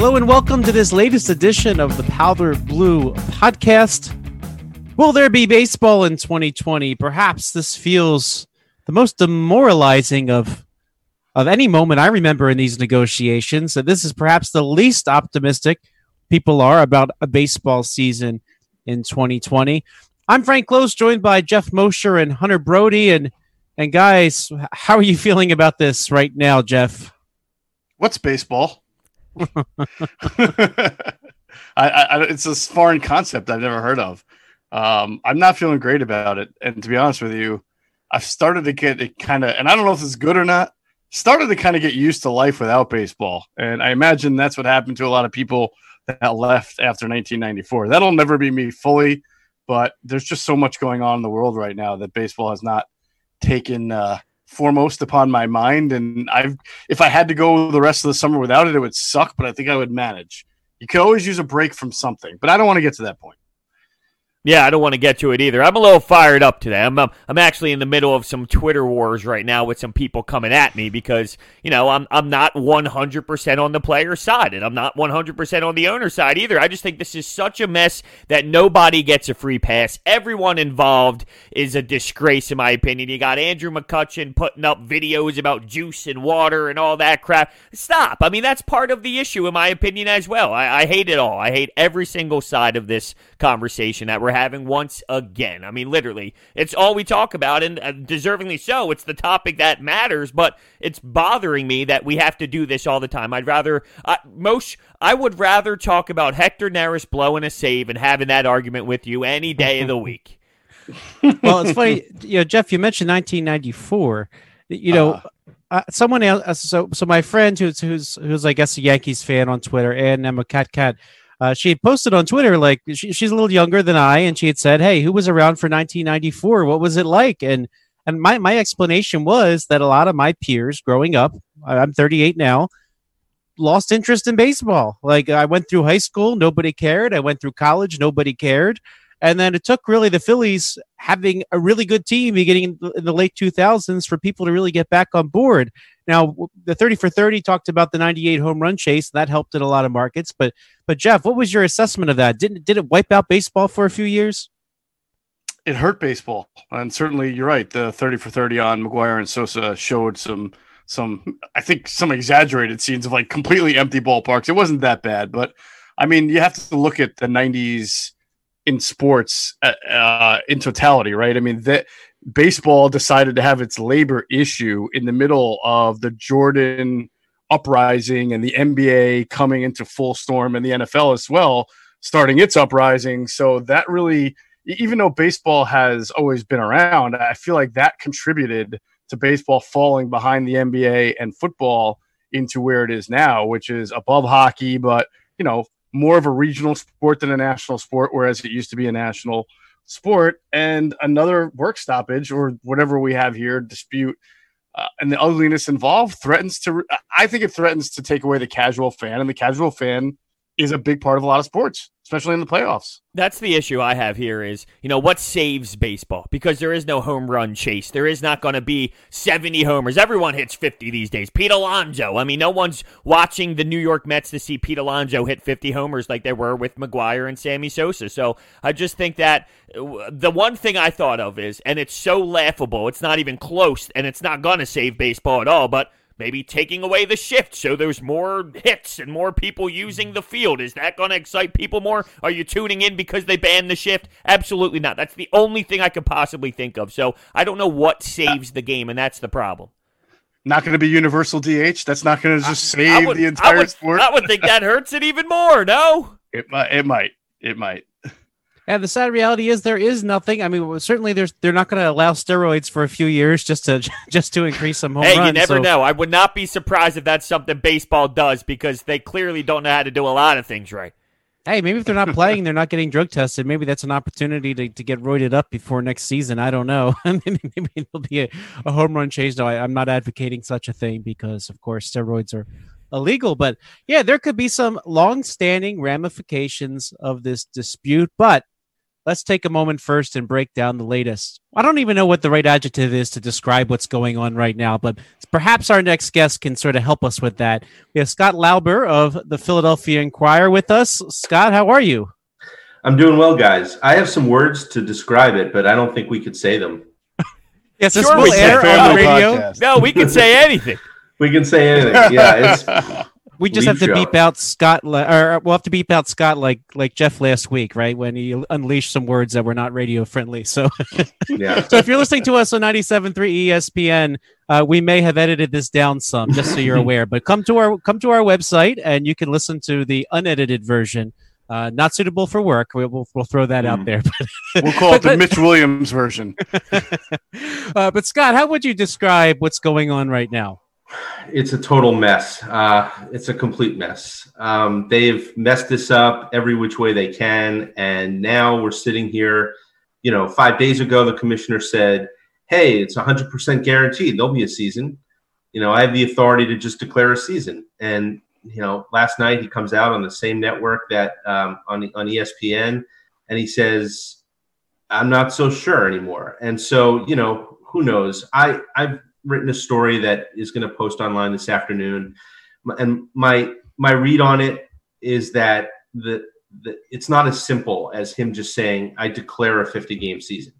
Hello and welcome to this latest edition of the Powder Blue podcast. Will there be baseball in 2020? Perhaps this feels the most demoralizing of of any moment I remember in these negotiations. That this is perhaps the least optimistic people are about a baseball season in 2020. I'm Frank Klose, joined by Geoff Mosher and Hunter Brody. And and guys, how are you feeling about this right now, Geoff? What's baseball? I, I, it's this foreign concept I've never heard of. Um, I'm not feeling great about it, and to be honest with you, I've started to get it kind of, and I don't know if it's good or not. Started to kind of get used to life without baseball, and I imagine that's what happened to a lot of people that left after 1994. That'll never be me fully, but there's just so much going on in the world right now that baseball has not taken uh, foremost upon my mind. And I've, if I had to go the rest of the summer without it, it would suck, but I think I would manage. You could always use a break from something, but I don't want to get to that point. Yeah, I don't want to get to it either. I'm a little fired up today. I'm um, I'm actually in the middle of some Twitter wars right now with some people coming at me because you know I'm I'm not 100 percent on the player side and I'm not 100 percent on the owner side either. I just think this is such a mess that nobody gets a free pass. Everyone involved is a disgrace in my opinion. You got Andrew McCutchen putting up videos about juice and water and all that crap. Stop. I mean that's part of the issue in my opinion as well. I, I hate it all. I hate every single side of this conversation that we're we're having once again. I mean, literally, it's all we talk about, and uh, deservingly so. It's the topic that matters, but it's bothering me that we have to do this all the time. I'd rather, uh, most, I would rather talk about Hector Neris blowing a save and having that argument with you any day of the week. well, it's funny, you know, Geoff. You mentioned 1994. You know. Uh, uh, someone else, so so my friend who's who's who's I guess a Yankees fan on Twitter, and I'm a Cat Cat, uh, she had posted on Twitter, like she, she's a little younger than I, and she had said, "Hey, who was around for 1994? What was it like?" And and my my explanation was that a lot of my peers growing up, I'm 38 now, lost interest in baseball. Like I went through high school, nobody cared. I went through college, nobody cared. And then it took really the Phillies having a really good team beginning in the, late 2000s for people to really get back on board. Now, the 30 for 30 talked about the 98 home run chase. That helped in a lot of markets. But, but Geoff, what was your assessment of that? Didn't did it wipe out baseball for a few years? It hurt baseball, and certainly you're right. The 30 for 30 on McGwire and Sosa showed some some I think some exaggerated scenes of like completely empty ballparks. It wasn't that bad, but I mean, you have to look at the 90s in sports uh, uh, in totality, right? I mean, that baseball decided to have its labor issue in the middle of the Jordan uprising and the NBA coming into full storm and the NFL as well starting its uprising. So that really, even though baseball has always been around, I feel like that contributed to baseball falling behind the NBA and football into where it is now, which is above hockey, but you know, more of a regional sport than a national sport, whereas it used to be a national sport. And another work stoppage or whatever we have here dispute uh, and the ugliness involved threatens to. I think it threatens to take away the casual fan, and the casual fan is a big part of a lot of sports especially in the playoffs. That's the issue I have here is, you know, what saves baseball? Because there is no home run chase. There is not going to be 70 homers. Everyone hits 50 these days. Pete Alonso. I mean, no one's watching the New York Mets to see Pete Alonso hit 50 homers like they were with McGwire and Sammy Sosa. So I just think that uh, the one thing I thought of is, and it's so laughable, it's not even close, and it's not going to save baseball at all, but maybe taking away the shift so there's more hits and more people using the field. Is that going to excite people more? Are you tuning in because they banned the shift? Absolutely not. That's the only thing I could possibly think of. So I don't know what saves the game, and that's the problem. Not going to be universal DH. That's not going to just save would, the entire I would, sport. I would think that hurts it even more. No, it might. It might. It might. And the sad reality is there is nothing. I mean, certainly there's they're not going to allow steroids for a few years just to just to increase some home runs. hey, runs. you never so. know. I would not be surprised if that's something baseball does because they clearly don't know how to do a lot of things right. Hey, maybe if they're not playing, they're not getting drug tested. Maybe that's an opportunity to, to get roided up before next season. I don't know. maybe, maybe it'll be a, a home run chase. No, I, I'm not advocating such a thing because, of course, steroids are illegal. But yeah, there could be some long standing ramifications of this dispute. But let's take a moment first and break down the latest. I don't even know what the right adjective is to describe what's going on right now, but perhaps our next guest can sort of help us with that. We have Scott Lauber of the Philadelphia Inquirer with us. Scott, how are you? I'm doing well, guys. I have some words to describe it, but I don't think we could say them. yes, this sure will air on the radio. Podcast. No, we can say anything. we can say anything. Yeah, it's we just have to show. beep out Scott, or we'll have to beep out Scott like like Geoff last week, right? When he unleashed some words that were not radio friendly. So, yeah. so if you're listening to us on 97.3 ESPN, uh, we may have edited this down some, just so you're aware. But come to our come to our website, and you can listen to the unedited version. Uh, not suitable for work. We'll, we'll, we'll throw that mm. out there. we'll call it the Mitch Williams version. uh, but Scott, how would you describe what's going on right now? It's a total mess. Uh, it's a complete mess. Um, they've messed this up every which way they can, and now we're sitting here. You know, five days ago, the commissioner said, "Hey, it's 100% guaranteed. There'll be a season." You know, I have the authority to just declare a season. And you know, last night he comes out on the same network that um, on on ESPN, and he says, "I'm not so sure anymore." And so, you know, who knows? I I've written a story that is going to post online this afternoon, and my my read on it is that the, the it's not as simple as him just saying I declare a 50 game season,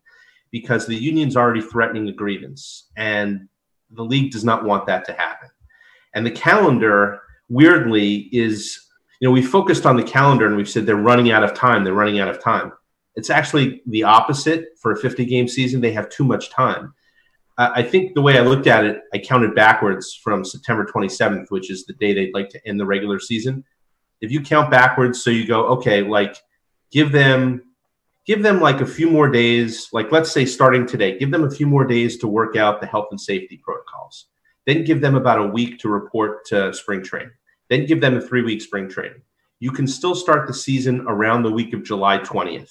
because the union's already threatening a grievance, and the league does not want that to happen, and the calendar weirdly is you know we focused on the calendar and we've said they're running out of time they're running out of time. It's actually the opposite for a 50 game season. They have too much time I think the way I looked at it, I counted backwards from September 27th, which is the day they'd like to end the regular season. If you count backwards, so you go, okay, like give them give them like a few more days, like let's say starting today, give them a few more days to work out the health and safety protocols. Then give them about a week to report to spring training. Then give them a three week spring training. You can still start the season around the week of July 20th.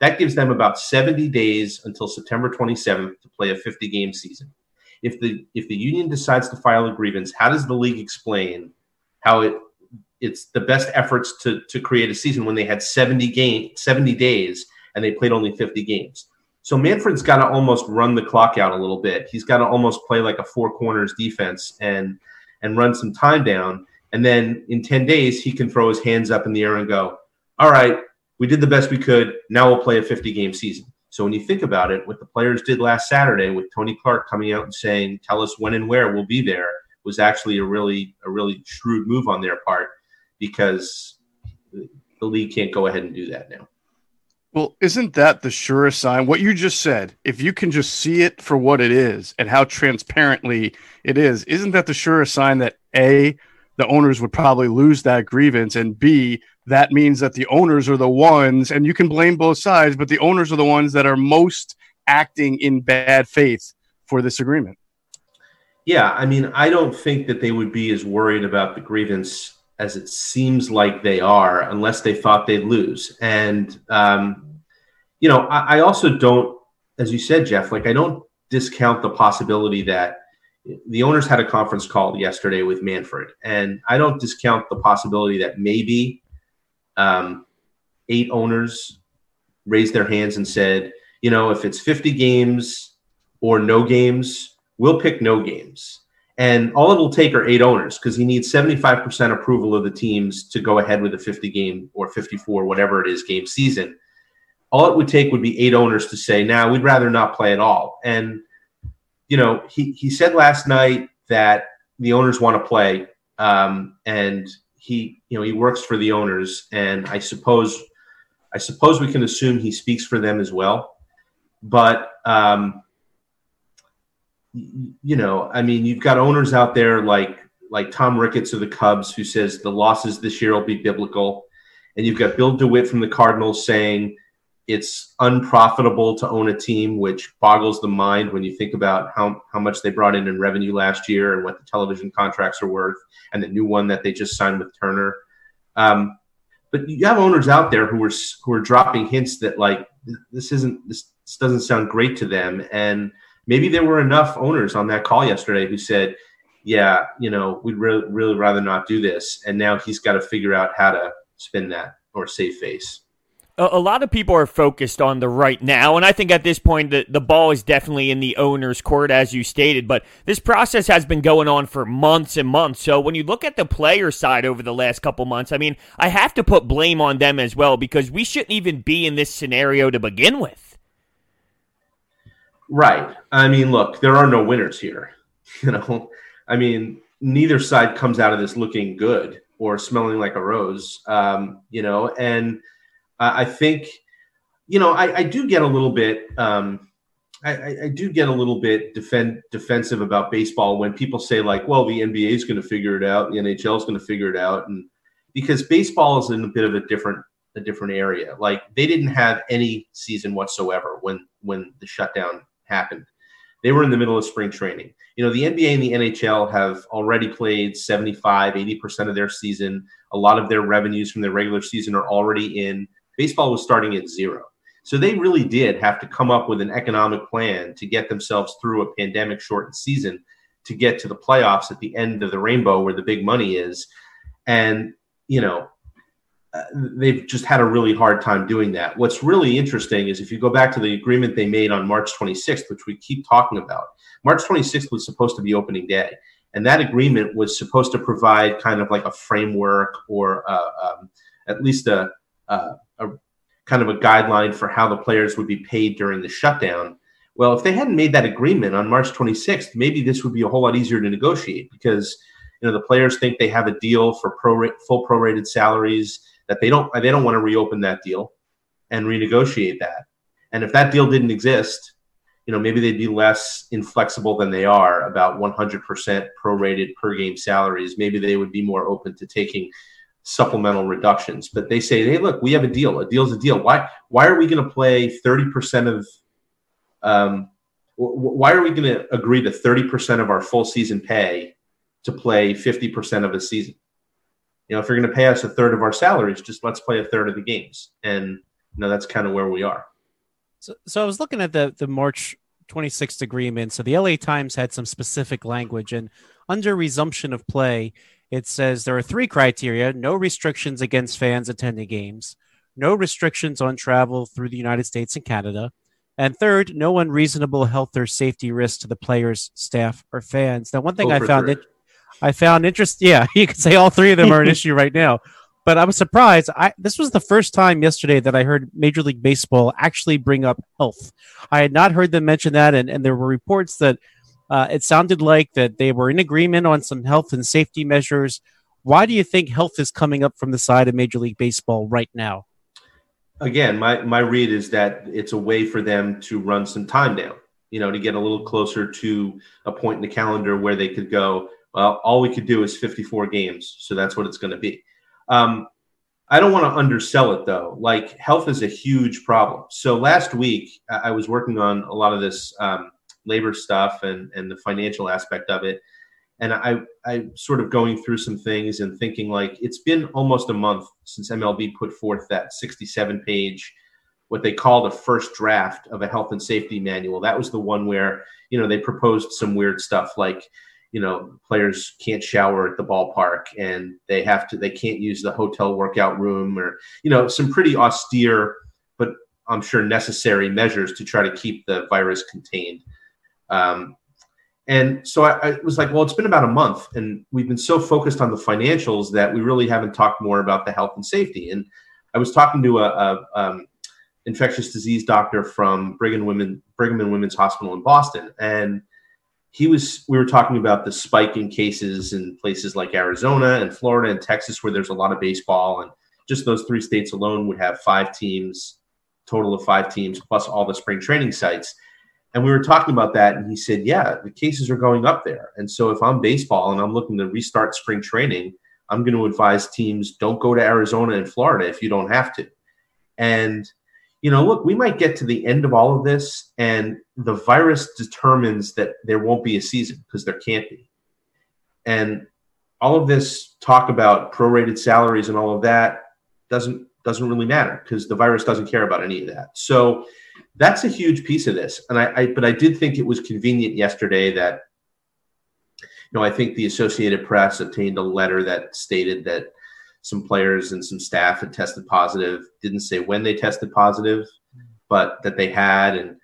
That gives them about 70 days until September 27th to play a 50 game season. If the if the union decides to file a grievance, how does the league explain how it it's the best efforts to to create a season when they had 70 game 70 days and they played only 50 games. So Manfred's got to almost run the clock out a little bit. He's got to almost play like a four corners defense and and run some time down. And then in 10 days, he can throw his hands up in the air and go, All right, we did the best we could. Now we'll play a 50 game season. So when you think about it, what the players did last Saturday with Tony Clark coming out and saying, "Tell us when and where we'll be there," was actually a really a really shrewd move on their part because the league can't go ahead and do that now. Well, isn't that the surest sign? What you just said, if you can just see it for what it is and how transparently it is, isn't that the surest sign that A, the owners would probably lose that grievance, and B, that means that the owners are the ones, and you can blame both sides, but the owners are the ones that are most acting in bad faith for this agreement. Yeah, I mean, I don't think that they would be as worried about the grievance as it seems like they are, unless they thought they'd lose. And, um, you know, I, I also don't, as you said, Geoff, like I don't discount the possibility that the owners had a conference call yesterday with Manfred, and I don't discount the possibility that maybe um, eight owners raised their hands and said, you know, if it's 50 games or no games, we'll pick no games. And all it will take are eight owners because he needs 75% approval of the teams to go ahead with a 50 game or 54, whatever it is, game season. All it would take would be eight owners to say, now nah, we'd rather not play at all. And, you know, he, he said last night that the owners want to play. Um, and he you know he works for the owners, and I suppose I suppose we can assume he speaks for them as well. But um, you know, I mean, you've got owners out there like like Tom Ricketts of the Cubs who says the losses this year will be biblical, and you've got Bill DeWitt from the Cardinals saying it's unprofitable to own a team, which boggles the mind when you think about how, how much they brought in in revenue last year and what the television contracts are worth, and the new one that they just signed with Turner. Um, but you have owners out there who are who are dropping hints that like this isn't this, this doesn't sound great to them, and maybe there were enough owners on that call yesterday who said, "Yeah, you know, we'd really really rather not do this," and now he's got to figure out how to spin that or save face. A, lot of people are focused on the right now, and I think at this point the, the ball is definitely in the owner's court, as you stated. But this process has been going on for months and months. So when you look at the player side over the last couple months, I mean, I have to put blame on them as well because we shouldn't even be in this scenario to begin with. Right. I mean, look, there are no winners here. You know, I mean, neither side comes out of this looking good or smelling like a rose. Um, you know, and I think, you know, I, I do get a little bit. Um, I, I, do get a little bit defend, defensive about baseball when people say like, "Well, the NBA is going to figure it out, the NHL is going to figure it out," and because baseball is in a bit of a different a different area. Like they didn't have any season whatsoever when when the shutdown happened. They were in the middle of spring training. You know, the NBA and the NHL have already played 75, 80% of their season. A lot of their revenues from their regular season are already in baseball was starting at zero. So they really did have to come up with an economic plan to get themselves through a pandemic shortened season to get to the playoffs at the end of the rainbow where the big money is. And, you know, uh, they've just had a really hard time doing that. What's really interesting is if you go back to the agreement they made on March 26th, which we keep talking about, March 26th was supposed to be opening day. And that agreement was supposed to provide kind of like a framework or uh, um, at least a, a kind of a guideline for how the players would be paid during the shutdown. Well, if they hadn't made that agreement on March 26th, maybe this would be a whole lot easier to negotiate because you know the players think they have a deal for pro full prorated salaries that they don't they don't want to reopen that deal and renegotiate that. And if that deal didn't exist, you know maybe they'd be less inflexible than they are about 100% prorated per game salaries. Maybe they would be more open to taking supplemental reductions. But they say, hey, look, we have a deal. A deal's a deal. Why why are we going to play thirty percent of um, why are we going to agree to 30% of our full season pay to play 50% of a season? You know, if you're going to pay us a third of our salaries, just let's play a third of the games. And, you know, that's kind of where we are. So, so I was looking at the, the March 26th agreement. So the LA Times had some specific language and under resumption of play, it says there are three criteria no restrictions against fans attending games, no restrictions on travel through the United States and Canada, and third, no unreasonable health or safety risk to the players, staff, or fans. Now, one thing I found it, I found interesting. Yeah, you could say all three of them are an issue right now. But I was surprised. I this was the first time yesterday that I heard Major League Baseball actually bring up health. I had not heard them mention that, and, and there were reports that uh, it sounded like that they were in agreement on some health and safety measures. Why do you think health is coming up from the side of Major League Baseball right now? Again, my, my read is that it's a way for them to run some time down, you know, to get a little closer to a point in the calendar where they could go, well, all we could do is 54 games. So that's what it's going to be. Um, I don't want to undersell it though. Like health is a huge problem. So last week I was working on a lot of this um, labor stuff and and the financial aspect of it. And i i sort of going through some things and thinking like it's been almost a month since mlb put forth that 67 page what they call the first draft of a health and safety manual. That was the one where you know they proposed some weird stuff like you know players can't shower at the ballpark and they have to they can't use the hotel workout room or you know some pretty austere but i'm sure necessary measures to try to keep the virus contained um, and so I, I, was like, well, it's been about a month, and we've been so focused on the financials that we really haven't talked more about the health and safety. And I was talking to a, a um, infectious disease doctor from Brigham Women Brigham and Women's Hospital in Boston, and he was we were talking about the spike in cases in places like Arizona and Florida and Texas where there's a lot of baseball, and just those three states alone would have five teams, total of five teams plus all the spring training sites and we were talking about that, and he said, Yeah, the cases are going up there. And so if I'm baseball and I'm looking to restart spring training, I'm going to advise teams don't go to Arizona and Florida if you don't have to. And, you know, look, we might get to the end of all of this, and the virus determines that there won't be a season because there can't be. And all of this talk about prorated salaries and all of that doesn't doesn't really matter because the virus doesn't care about any of that. So that's a huge piece of this. And I, I, but I did think it was convenient yesterday that, you know, I think the Associated Press obtained a letter that stated that some players and some staff had tested positive. Didn't say when they tested positive, but that they had. And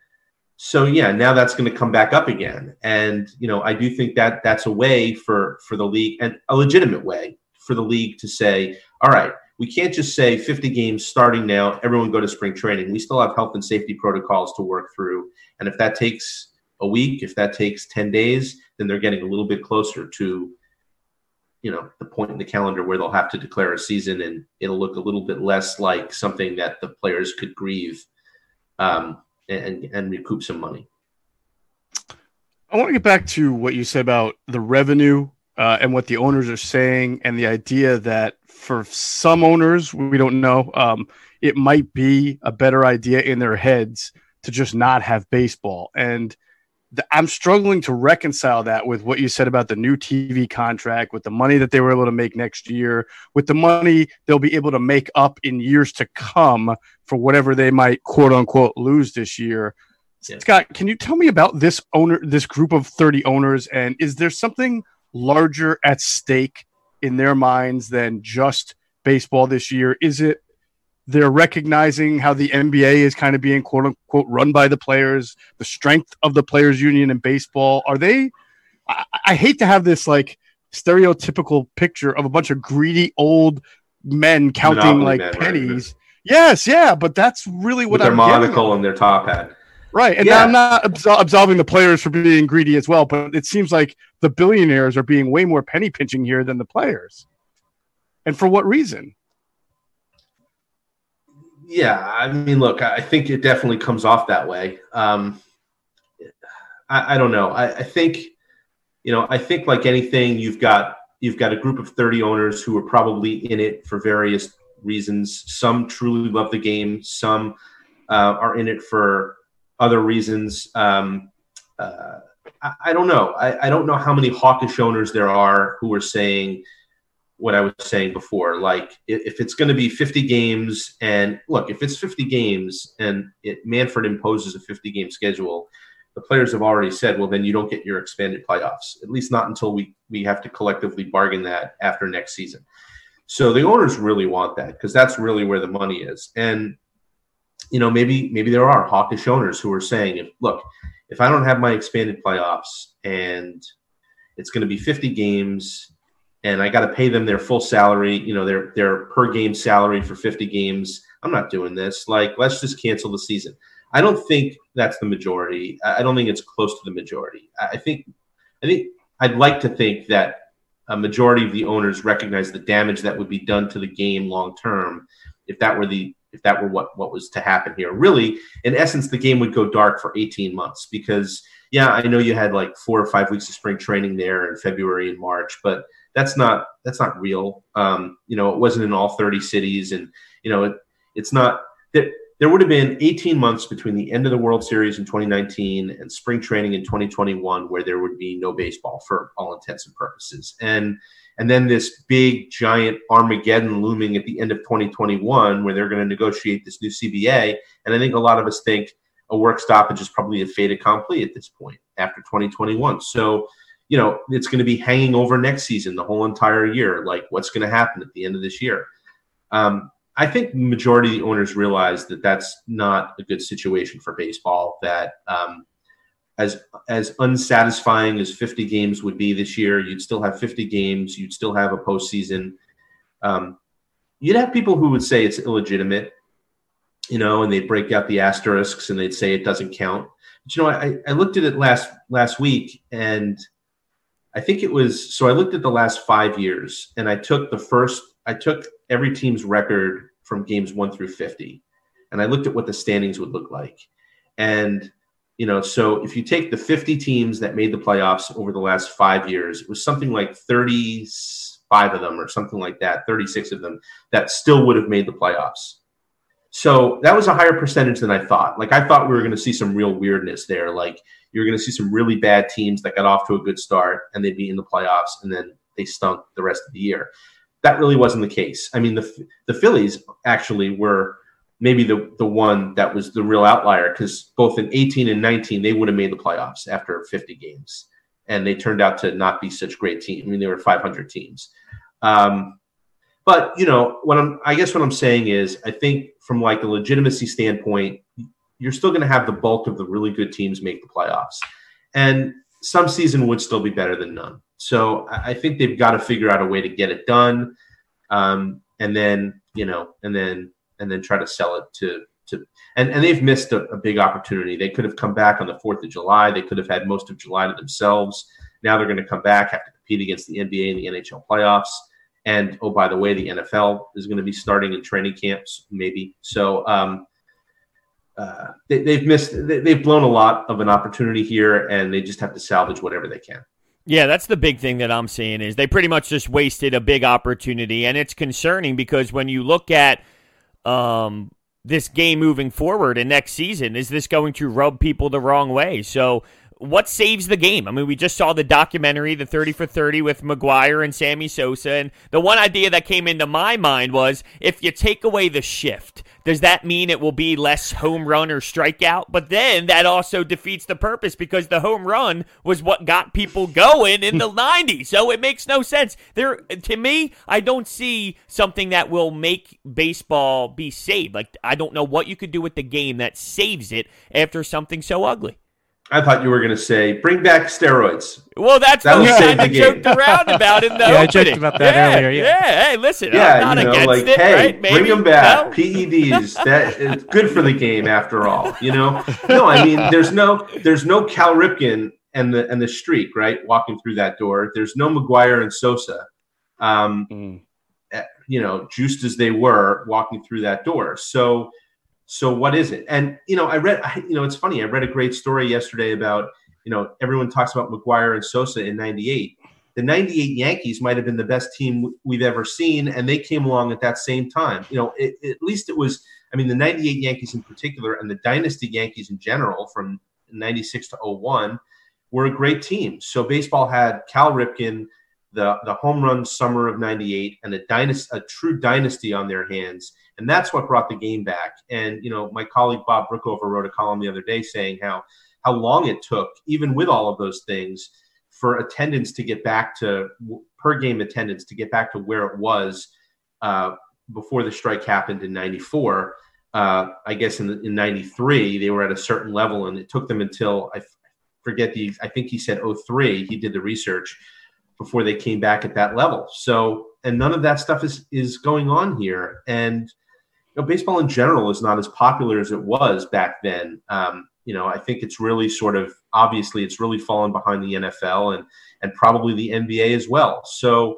so, yeah, now that's going to come back up again. And you know, I do think that that's a way for for the league and a legitimate way for the league to say, all right, we can't just say 50 games starting now, everyone go to spring training. We still have health and safety protocols to work through. And if that takes a week, if that takes 10 days, then they're getting a little bit closer to you know the point in the calendar where they'll have to declare a season and it'll look a little bit less like something that the players could grieve um, and and recoup some money. I want to get back to what you said about the revenue uh, and what the owners are saying, and the idea that for some owners, we don't know, um, it might be a better idea in their heads to just not have baseball. And I'm struggling to reconcile that with what you said about the new TV contract, with the money that they were able to make next year, with the money they'll be able to make up in years to come for whatever they might quote unquote lose this year. Scott, can you tell me about this owner, this group of 30 owners, and is there something larger at stake in their minds than just baseball this year? Is it they're recognizing how the NBA is kind of being quote unquote run by the players, the strength of the players union in baseball. Are they? I, I hate to have this like stereotypical picture of a bunch of greedy old men counting Monopoly like men, pennies. Right? Yes, yeah, but that's really what With I'm their monocle and their top hat. Right, and yeah. I'm not absol- absolving the players for being greedy as well, but it seems like the billionaires are being way more penny pinching here than the players. And for what reason? Yeah, I mean, look, I think it definitely comes off that way. Um, I, I, don't know. I, I, think, you know, I think like anything, you've got you've got a group of thirty owners who are probably in it for various reasons. Some truly love the game. Some uh, are in it for other reasons. Um, uh, I, I, don't know. I, I don't know how many hawkish owners there are who are saying what I was saying before. Like if it's going to be 50 games, and look, if it's 50 games and it, Manfred imposes a 50 game schedule, the players have already said, well, then you don't get your expanded playoffs. At least not until we we have to collectively bargain that after next season. So the owners really want that because that's really where the money is. And you know, maybe maybe there are hawkish owners who are saying, if look, if I don't have my expanded playoffs and it's going to be 50 games and I got to pay them their full salary, you know, their their per game salary for 50 games. I'm not doing this. Like, let's just cancel the season. I don't think that's the majority. I don't think it's close to the majority. I think, I think I'd like to think that a majority of the owners recognize the damage that would be done to the game long term if that were the if that were what what was to happen here. Really, in essence, the game would go dark for 18 months because yeah, I know you had like four or five weeks of spring training there in February and March, but that's not that's not real. Um, you know, it wasn't in all 30 cities, and you know, it, it's not that there would have been 18 months between the end of the World Series in 2019 and spring training in 2021 where there would be no baseball for all intents and purposes, and and then this big giant Armageddon looming at the end of 2021 where they're going to negotiate this new CBA, and I think a lot of us think a work stoppage is probably a fait accompli at this point after 2021. So you know, it's going to be hanging over next season, the whole entire year. Like, what's going to happen at the end of this year? Um, I think majority of the owners realize that that's not a good situation for baseball. That um, as as unsatisfying as 50 games would be this year, you'd still have 50 games. You'd still have a postseason. Um, you'd have people who would say it's illegitimate, you know, and they'd break out the asterisks and they'd say it doesn't count. But you know, I, I looked at it last last week and I think it was so I looked at the last five years and I took the first, I took every team's record from games one through 50 and I looked at what the standings would look like. And, you know, so if you take the 50 teams that made the playoffs over the last five years, it was something like 35 of them or something like that, 36 of them that still would have made the playoffs. So that was a higher percentage than I thought. Like I thought we were going to see some real weirdness there. Like you're going to see some really bad teams that got off to a good start and they'd be in the playoffs and then they stunk the rest of the year. That really wasn't the case. I mean, the the Phillies actually were maybe the the one that was the real outlier because both in 18 and 19 they would have made the playoffs after 50 games, and they turned out to not be such great teams. I mean, they were 500 teams. Um, but you know what I'm. I guess what I'm saying is, I think from like a legitimacy standpoint, you're still going to have the bulk of the really good teams make the playoffs, and some season would still be better than none. So I think they've got to figure out a way to get it done, um, and then you know, and then and then try to sell it to to and, and they've missed a, a big opportunity. They could have come back on the fourth of July. They could have had most of July to themselves. Now they're going to come back, have to compete against the NBA and the NHL playoffs. And oh, by the way, the NFL is going to be starting in training camps, maybe. So um, uh, they, have missed, they, have blown a lot of an opportunity here, and they just have to salvage whatever they can. Yeah, that's the big thing that I'm seeing is they pretty much just wasted a big opportunity, and it's concerning because when you look at um, this game moving forward and next season, is this going to rub people the wrong way? So what saves the game? I mean, we just saw the documentary, the 30 for 30 with McGwire and Sammy Sosa. And the one idea that came into my mind was if you take away the shift, does that mean it will be less home run or strikeout? But then that also defeats the purpose because the home run was what got people going in the 90s. So it makes no sense. There to me, I don't see something that will make baseball be saved. Like I don't know what you could do with the game that saves it after something so ugly. I thought you were going to say, bring back steroids. Well, that's that what I kind of joked around about in the yeah, I joked about that yeah, earlier. Yeah. yeah, hey, listen, yeah, I'm not you know, against like, it, hey, right? Maybe, bring them back. No? PEDs, that it's good for the game after all. You know, no, I mean, there's no, there's no Cal Ripken and the and the streak, right? Walking through that door. There's no McGwire and Sosa. Um, mm. You know, juiced as they were walking through that door. So so what is it? And you know, I read, I, you know, it's funny. I read a great story yesterday about, you know, everyone talks about McGwire and Sosa in '98. The '98 Yankees might have been the best team we've ever seen, and they came along at that same time. You know, it, at least it was. I mean, the '98 Yankees in particular, and the dynasty Yankees in general, from '96 to 01, were a great team. So baseball had Cal Ripken, the the home run summer of '98, and a dynasty, a true dynasty on their hands and that's what brought the game back. And you know, my colleague Bob Brookover wrote a column the other day saying how how long it took, even with all of those things, for attendance to get back to per game attendance to get back to where it was uh, before the strike happened in '94. Uh, I guess in, in 93, they were at a certain level, and it took them until I forget the, I think he said 03, he did the research before they came back at that level. So, and none of that stuff is, is going on here. And you know, baseball in general is not as popular as it was back then. Um, you know, I think it's really sort of obviously it's really fallen behind the NFL and and probably the NBA as well. So,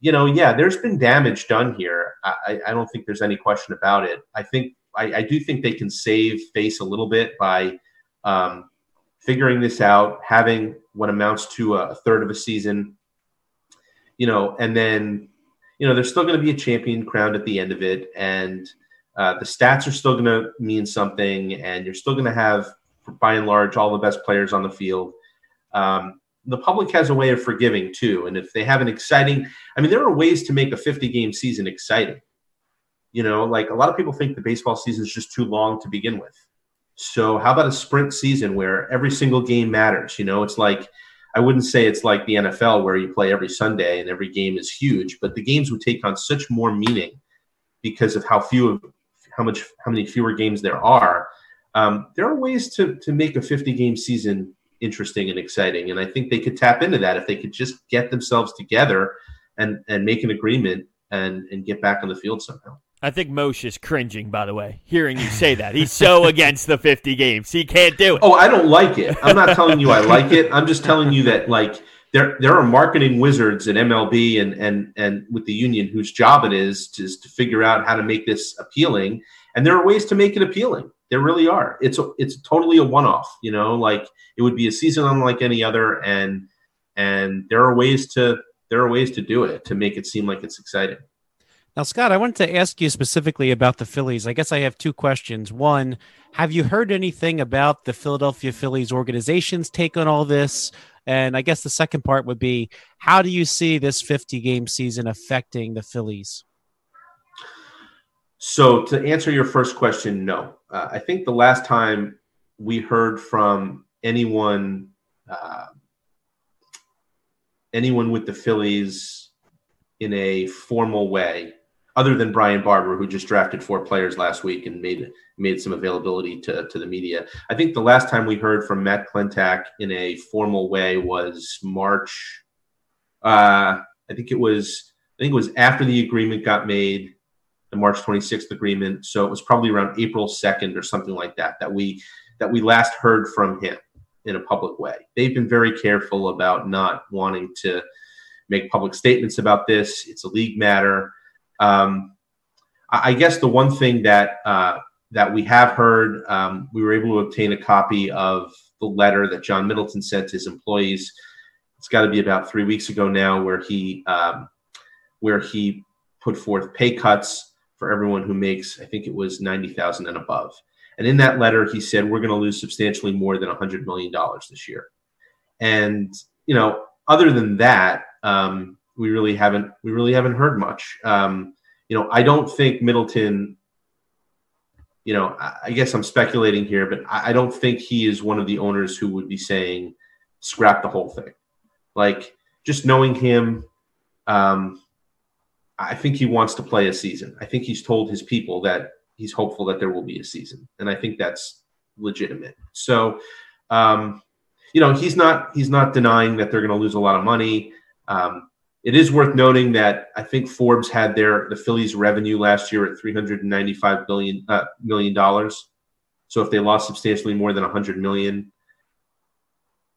you know, yeah, there's been damage done here. I, I don't think there's any question about it. I think I, I do think they can save face a little bit by um, figuring this out, having what amounts to a, third of a season, you know, and then you know there's still going to be a champion crowned at the end of it, and uh, the stats are still going to mean something, and you're still going to have, by and large, all the best players on the field. Um, the public has a way of forgiving too, and if they have an exciting, I mean, there are ways to make a 50 game season exciting. You know, like a lot of people think the baseball season is just too long to begin with. So, how about a sprint season where every single game matters? You know, it's like I wouldn't say it's like the NFL where you play every Sunday and every game is huge, but the games would take on such more meaning because of how few of how much how many fewer games there are. Um, there are ways to to make a 50 game season interesting and exciting, and I think they could tap into that if they could just get themselves together and and make an agreement and and get back on the field somehow. I think Mosher is cringing, by the way, hearing you say that. He's so against the 50 games. He can't do it. Oh, I don't like it. I'm not telling you I like it. I'm just telling you that, like, there there are marketing wizards at MLB and and and with the union whose job it is to, to figure out how to make this appealing. And there are ways to make it appealing. There really are. It's a, it's totally a one off. You know, like it would be a season unlike any other, and and there are ways to there are ways to do it to make it seem like it's exciting. Now, Scott, I wanted to ask you specifically about the Phillies. I guess I have two questions. One, have you heard anything about the Philadelphia Phillies organization's take on all this? And I guess the second part would be how do you see this 50 game season affecting the Phillies? So, to answer your first question, no. Uh, I think the last time we heard from anyone, uh, anyone with the Phillies in a formal way other than Brian Barber, who just drafted four players last week and made made some availability to, to the media. I think the last time we heard from Matt Klentak in a formal way was March. Uh, I think it was I think it was after the agreement got made, the March 26th agreement. So it was probably around April 2nd or something like that that we that we last heard from him in a public way. They've been very careful about not wanting to make public statements about this. It's a league matter. Um, I guess the one thing that uh, that we have heard, um, we were able to obtain a copy of the letter that John Middleton sent to his employees. It's got to be about three weeks ago now, where he um, where he put forth pay cuts for everyone who makes, I think it was ninety thousand and above. And in that letter, he said we're going to lose substantially more than hundred million dollars this year. And you know, other than that, um, we really haven't we really haven't heard much. Um, you know, I don't think Middleton. You know, I, guess I'm speculating here, but I, I don't think he is one of the owners who would be saying scrap the whole thing. Like just knowing him, um, I think he wants to play a season. I think he's told his people that he's hopeful that there will be a season, and I think that's legitimate. So, um, you know, he's not he's not denying that they're going to lose a lot of money. Um, it is worth noting that I think Forbes had their the Phillies' revenue last year at 395 billion uh, million dollars. So if they lost substantially more than 100 million,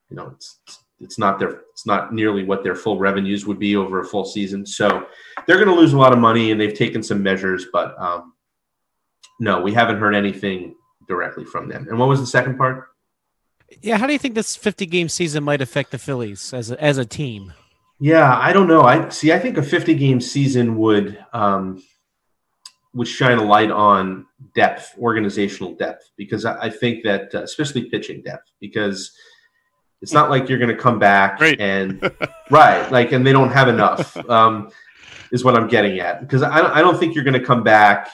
you know, it's it's not their it's not nearly what their full revenues would be over a full season. So they're going to lose a lot of money, and they've taken some measures, but um, no, we haven't heard anything directly from them. And what was the second part? Yeah, how do you think this 50 game season might affect the Phillies as a, as a team? Yeah, I don't know. I see. I think a 50 game season would um, would shine a light on depth, organizational depth, because I, I think that uh, especially pitching depth, because it's not like you're going to come back Great. and right, like, and they don't have enough. Um, is what I'm getting at because I, I don't think you're going to come back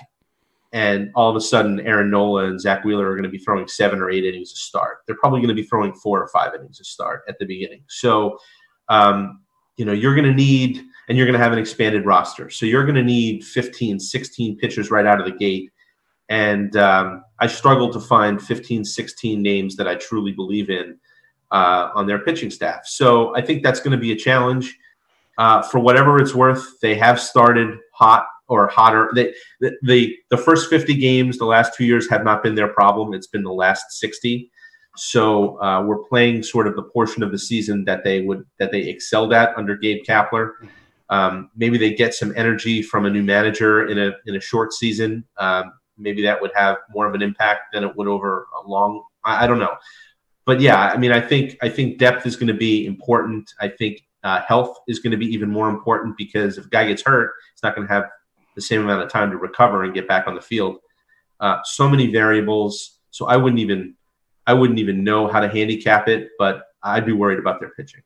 and all of a sudden Aaron Nola and Zack Wheeler are going to be throwing seven or eight innings to start. They're probably going to be throwing four or five innings to start at the beginning. So, um, you know, you're going to need, and you're going to have an expanded roster. So you're going to need 15, 16 pitchers right out of the gate. And um, I struggle to find 15, 16 names that I truly believe in uh, on their pitching staff. So I think that's going to be a challenge. Uh, for whatever it's worth, they have started hot or hotter. They, the, the the first 50 games, the last two years have not been their problem. It's been the last 60. So uh, we're playing sort of the portion of the season that they would that they excelled at under Gabe Kapler. Um, maybe they get some energy from a new manager in a in a short season. Um, maybe that would have more of an impact than it would over a long. I, I don't know, but yeah, I mean, I think I think depth is going to be important. I think uh, health is going to be even more important because if a guy gets hurt, he's not going to have the same amount of time to recover and get back on the field. Uh, so many variables. So I wouldn't even I wouldn't even know how to handicap it, but I'd be worried about their pitching.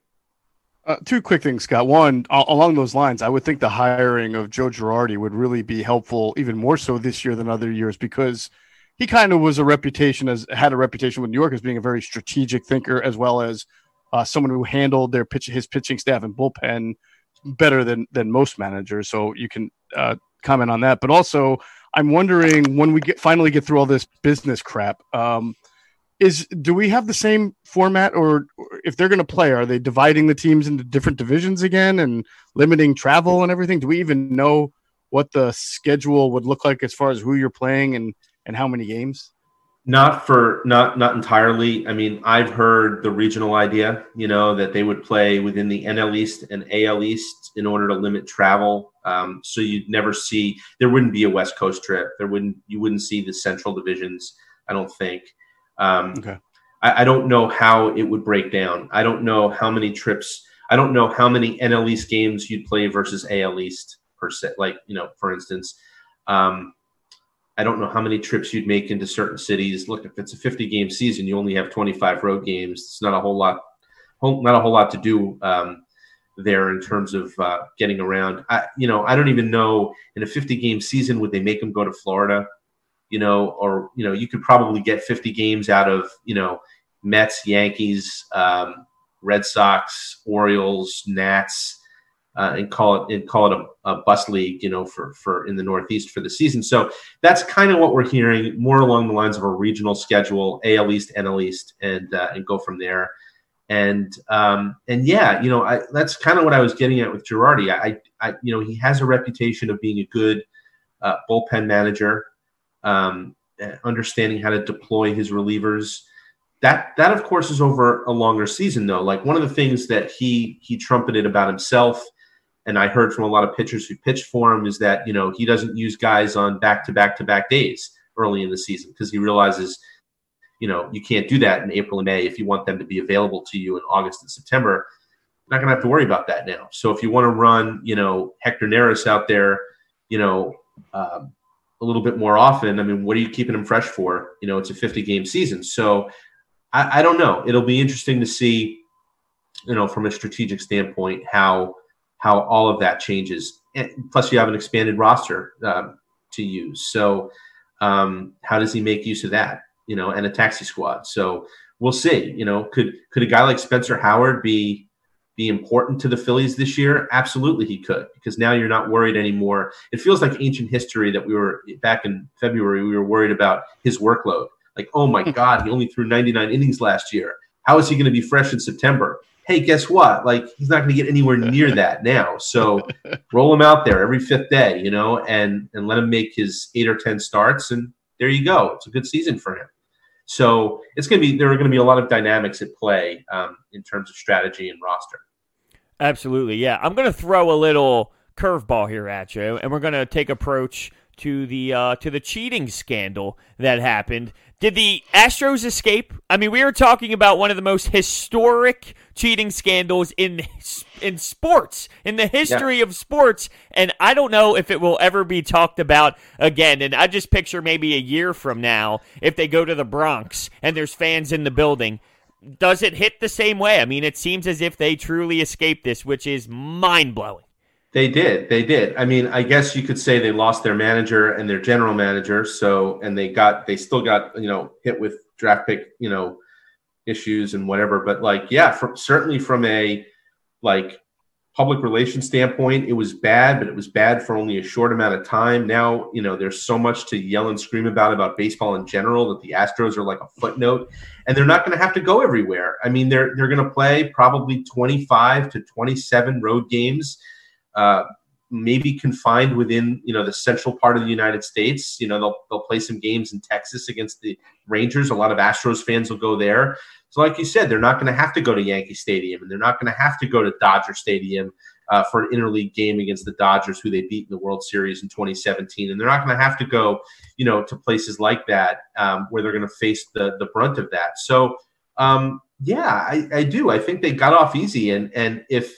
Uh, two quick things, Scott. One, a- along those lines, I would think the hiring of Joe Girardi would really be helpful, even more so this year than other years, because he kind of was a reputation as had a reputation with New York as being a very strategic thinker, as well as uh, someone who handled their pitch, his pitching staff and bullpen better than than most managers. So you can uh, comment on that. But also, I'm wondering when we get finally get through all this business crap. Um, is do we have the same format or if they're going to play are they dividing the teams into different divisions again and limiting travel and everything? Do we even know what the schedule would look like as far as who you're playing and and how many games? Not for not not entirely. I mean i've heard the regional idea you know that they would play within the nl east and al east in order to limit travel. Um, so you'd never see there wouldn't be a west coast trip. There wouldn't you wouldn't see the central divisions i don't think um, Okay. I, I don't know how it would break down. I don't know how many trips. I don't know how many NL East games you'd play versus AL East per se. Like you know, for instance, um, I don't know how many trips you'd make into certain cities. Look, if it's a 50 game season, you only have 25 road games. It's not a whole lot, whole, not a whole lot to do um, there in terms of uh, getting around. I, you know, I don't even know in a 50 game season would they make them go to Florida? You know, or you know, you could probably get 50 games out of you know Mets, Yankees, um, Red Sox, Orioles, Nats, uh, and call it and call it a, a, bus league, you know, for for in the Northeast for the season. So that's kind of what we're hearing, more along the lines of a regional schedule, AL East, NL East, and uh, and go from there. And um, and yeah, you know, I, that's kind of what I was getting at with Girardi. I, I, you know, he has a reputation of being a good uh, bullpen manager, um, understanding how to deploy his relievers that that of course is over a longer season though like one of the things that he he trumpeted about himself and I heard from a lot of pitchers who pitched for him is that you know he doesn't use guys on back to back to back days early in the season because he realizes you know you can't do that in April and May if you want them to be available to you in August and September. You're not going to have to worry about that now. So if you want to run you know Hector Neris out there, you know. Um, a little bit more often. I mean, what are you keeping him fresh for? You know, it's a 50 game season. So I, I don't know. It'll be interesting to see, you know, from a strategic standpoint, how how all of that changes. And plus, you have an expanded roster um, to use. So, um, how does he make use of that? You know, and a taxi squad. So we'll see. You know, could could a guy like Spencer Howard be be important to the Phillies this year? Absolutely, he could, because now you're not worried anymore. It feels like ancient history that we were back in February. We were worried about his workload. Like, oh my God, he only threw 99 innings last year. How is he going to be fresh in September? hey, guess what? Like he's not going to get anywhere near that now. So roll him out there every fifth day, you know, and and let him make his eight or ten starts, and there you go. It's a good season for him. So it's going to be there are going to be a lot of dynamics at play um, in terms of strategy and roster. Absolutely, yeah. I'm going to throw a little curveball here at you, and we're going to take approach to the uh, to the cheating scandal that happened. Did the Astros escape? I mean, we were talking about one of the most historic cheating scandals in in sports, in the history yeah. of sports, and I don't know if it will ever be talked about again. And I just picture maybe a year from now if they go to the Bronx and there's fans in the building. Does it hit the same way? I mean, it seems as if they truly escaped this, which is mind blowing. They did. They did. I mean, I guess you could say they lost their manager and their general manager. So, and they got, they still got, you know, hit with draft pick, you know, issues and whatever. But like, yeah, from, certainly from a like public relations standpoint, it was bad, but it was bad for only a short amount of time. Now, you know, there's so much to yell and scream about about baseball in general that the Astros are like a footnote, and they're not going to have to go everywhere. I mean, they're they're going to play probably 25 to 27 road games uh, maybe confined within you know the central part of the United States. You know they'll they'll play some games in Texas against the Rangers. A lot of Astros fans will go there. So like you said, they're not going to have to go to Yankee Stadium, and they're not going to have to go to Dodger Stadium uh, for an interleague game against the Dodgers, who they beat in the World Series in 2017. And they're not going to have to go, you know, to places like that um, where they're going to face the the brunt of that. So um, yeah, I, I do. I think they got off easy, and and if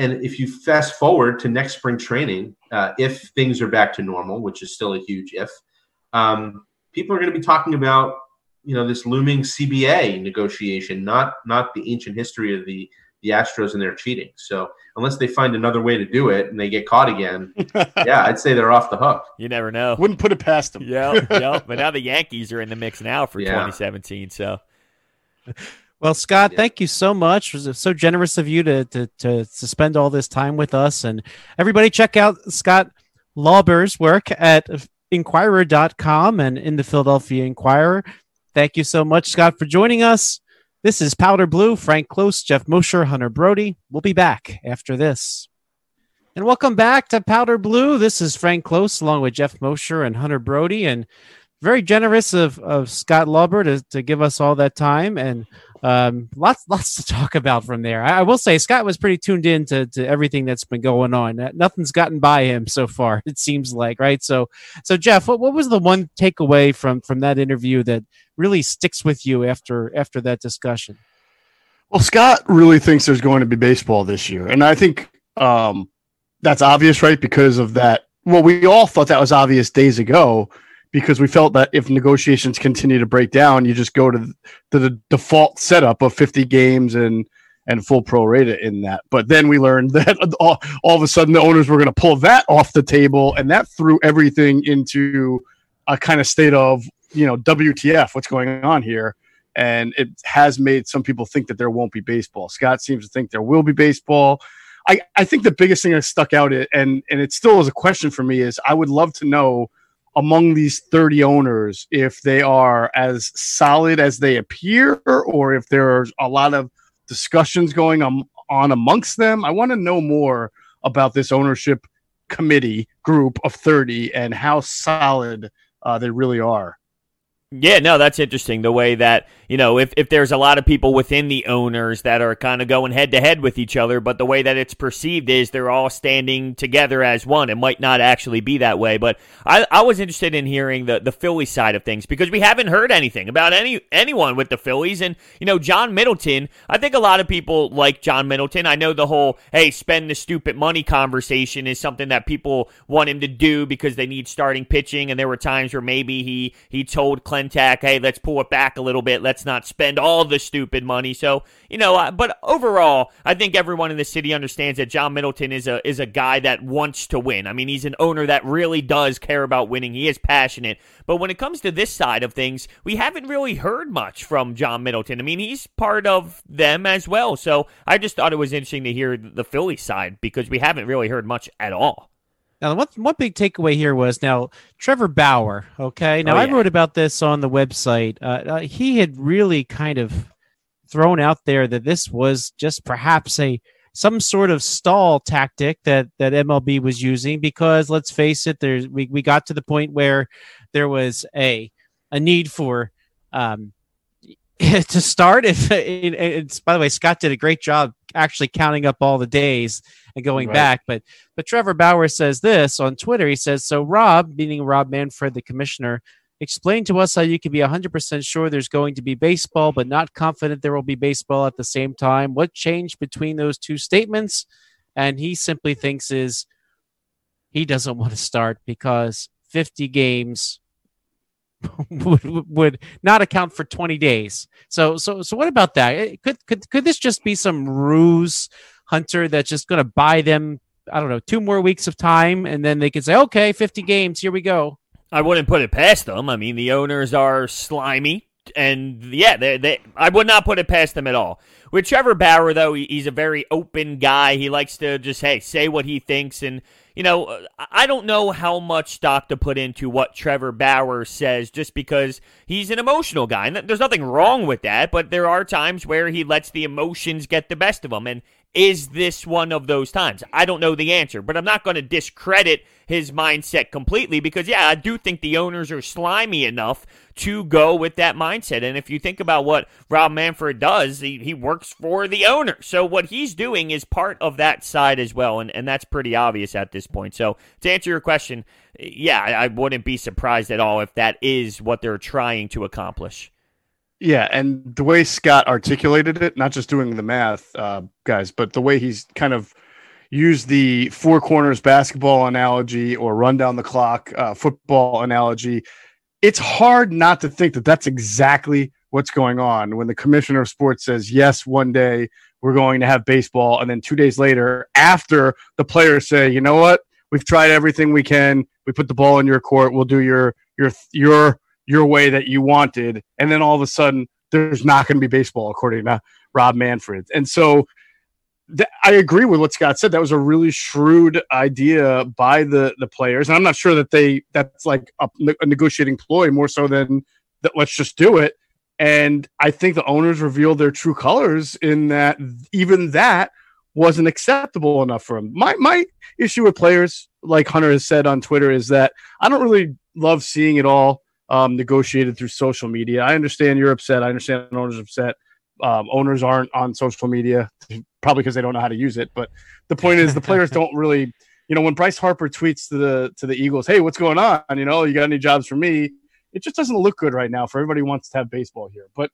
and if you fast forward to next spring training, uh, if things are back to normal, which is still a huge if, um, people are going to be talking about you know this looming CBA negotiation, not not the ancient history of the the Astros and their cheating. So unless they find another way to do it and they get caught again, yeah, I'd say they're off the hook. You never know. Wouldn't put it past them. yeah, yeah. But now the Yankees are in the mix now for yeah. 2017. So well, Scott, yeah. thank you so much. It was uh, so generous of you to, to, to to spend all this time with us. And everybody, check out Scott Lauber's work at Inquirer.com and in the Philadelphia Inquirer. Thank you so much, Scott, for joining us. This is Powder Blue, Frank Klose, Geoff Mosher, Hunter Brody. We'll be back after this. And welcome back to Powder Blue. This is Frank Klose along with Geoff Mosher and Hunter Brody. And very generous of, of Scott Lauber to, to give us all that time. And um, lots lots to talk about from there. I, I, will say Scott was pretty tuned in to, to everything that's been going on. Nothing's gotten by him so far. It seems like right. So so Geoff, what, what was the one takeaway from from that interview that really sticks with you after after that discussion? Well, Scott really thinks there's going to be baseball this year, and I think um, that's obvious, right? Because of that. Well, we all thought that was obvious days ago because we felt that if negotiations continue to break down, you just go to the, the default setup of 50 games and and full pro in that. But then we learned that all, all of a sudden the owners were going to pull that off the table, and that threw everything into a kind of state of you know WTF? What's going on here? And it has made some people think that there won't be baseball. Scott seems to think there will be baseball. I, I think the biggest thing that stuck out, and and it still is a question for me, is I would love to know among these 30 owners if they are as solid as they appear or if there's a lot of discussions going on, on amongst them. I want to know more about this ownership committee group of 30 and how solid uh, they really are. Yeah, no, that's interesting. The way that, you know, if, if there's a lot of people within the owners that are kind of going head to head with each other, but the way that it's perceived is they're all standing together as one. It might not actually be that way. But I, I was interested in hearing the, the Philly side of things because we haven't heard anything about any anyone with the Phillies. And, you know, John Middleton, I think a lot of people like John Middleton. I know the whole, hey, spend the stupid money conversation is something that people want him to do because they need starting pitching. And there were times where maybe he, he told Clint Hey, let's pull it back a little bit. Let's not spend all the stupid money. So, you know, but overall, I think everyone in the city understands that John Middleton is a is a guy that wants to win. I mean, he's an owner that really does care about winning. He is passionate. But when it comes to this side of things, we haven't really heard much from John Middleton. I mean, he's part of them as well. So I just thought it was interesting to hear the Philly side because we haven't really heard much at all. Now, one, one big takeaway here was now Trevor Bauer. Okay. Now, oh, yeah. I wrote about this on the website. Uh, uh, he had really kind of thrown out there that this was just perhaps a some sort of stall tactic that that MLB was using because let's face it, there's we, we got to the point where there was a a need for um, to start. If it's by the way, Scott did a great job actually counting up all the days and going right. back. But but Trevor Bauer says this on Twitter. He says, "So Rob, meaning Rob Manfred, the commissioner." Explain to us how you can be 100% sure there's going to be baseball, but not confident there will be baseball at the same time. What changed between those two statements? And he simply thinks is he doesn't want to start because 50 games would, would not account for 20 days. So so so what about that? Eh, could could could this just be some ruse hunter that's just going to buy them I don't know, two more weeks of time and then they can say, "Okay, 50 games, here we go." I wouldn't put it past them. I mean, the owners are slimy and yeah, they, they I would not put it past them at all. With Trevor Bauer, though, he's a very open guy. He likes to just hey say what he thinks, and you know, uh, I don't know how much stock to put into what Trevor Bauer says just because he's an emotional guy. And there's nothing wrong with that, but there are times where he lets the emotions get the best of him. And is this one of those times? I don't know the answer, but I'm not going to discredit his mindset completely because, yeah, I do think the owners are slimy enough to go with that mindset. And if you think about what Rob Manfred does, he, he works for the owner. So what he's doing is part of that side as well. And, and that's pretty obvious at this point. So to answer your question, yeah, I, I wouldn't be surprised at all if that is what they're trying to accomplish. Yeah, and the way Scott articulated it, not just doing the math, uh, guys, but the way he's kind of used the four corners basketball analogy or run down the clock uh, football analogy, it's hard not to think that that's exactly what's going on when the commissioner of sports says, yes, one day we're going to have baseball. And then two days later, after the players say, you know what, we've tried everything we can, we put the ball in your court, we'll do your, your, your, your way that you wanted, and then all of a sudden there's not going to be baseball according to Rob Manfred. And so th- I agree with what Scott said. That was a really shrewd idea by the the players, and I'm not sure that they that's like a, a negotiating ploy more so than that. Let's just do it. And I think the owners revealed their true colors in that even that wasn't acceptable enough for them. My my issue with players, like Hunter has said on Twitter, is that I don't really love seeing it all um, negotiated through social media. I understand you're upset. I understand owners are upset. Um, owners aren't on social media, probably because they don't know how to use it. But the point is, the players don't really, you know, when Bryce Harper tweets to the to the Eagles, "Hey, what's going on? You know, you got any jobs for me?" It just doesn't look good right now for everybody who wants to have baseball here. But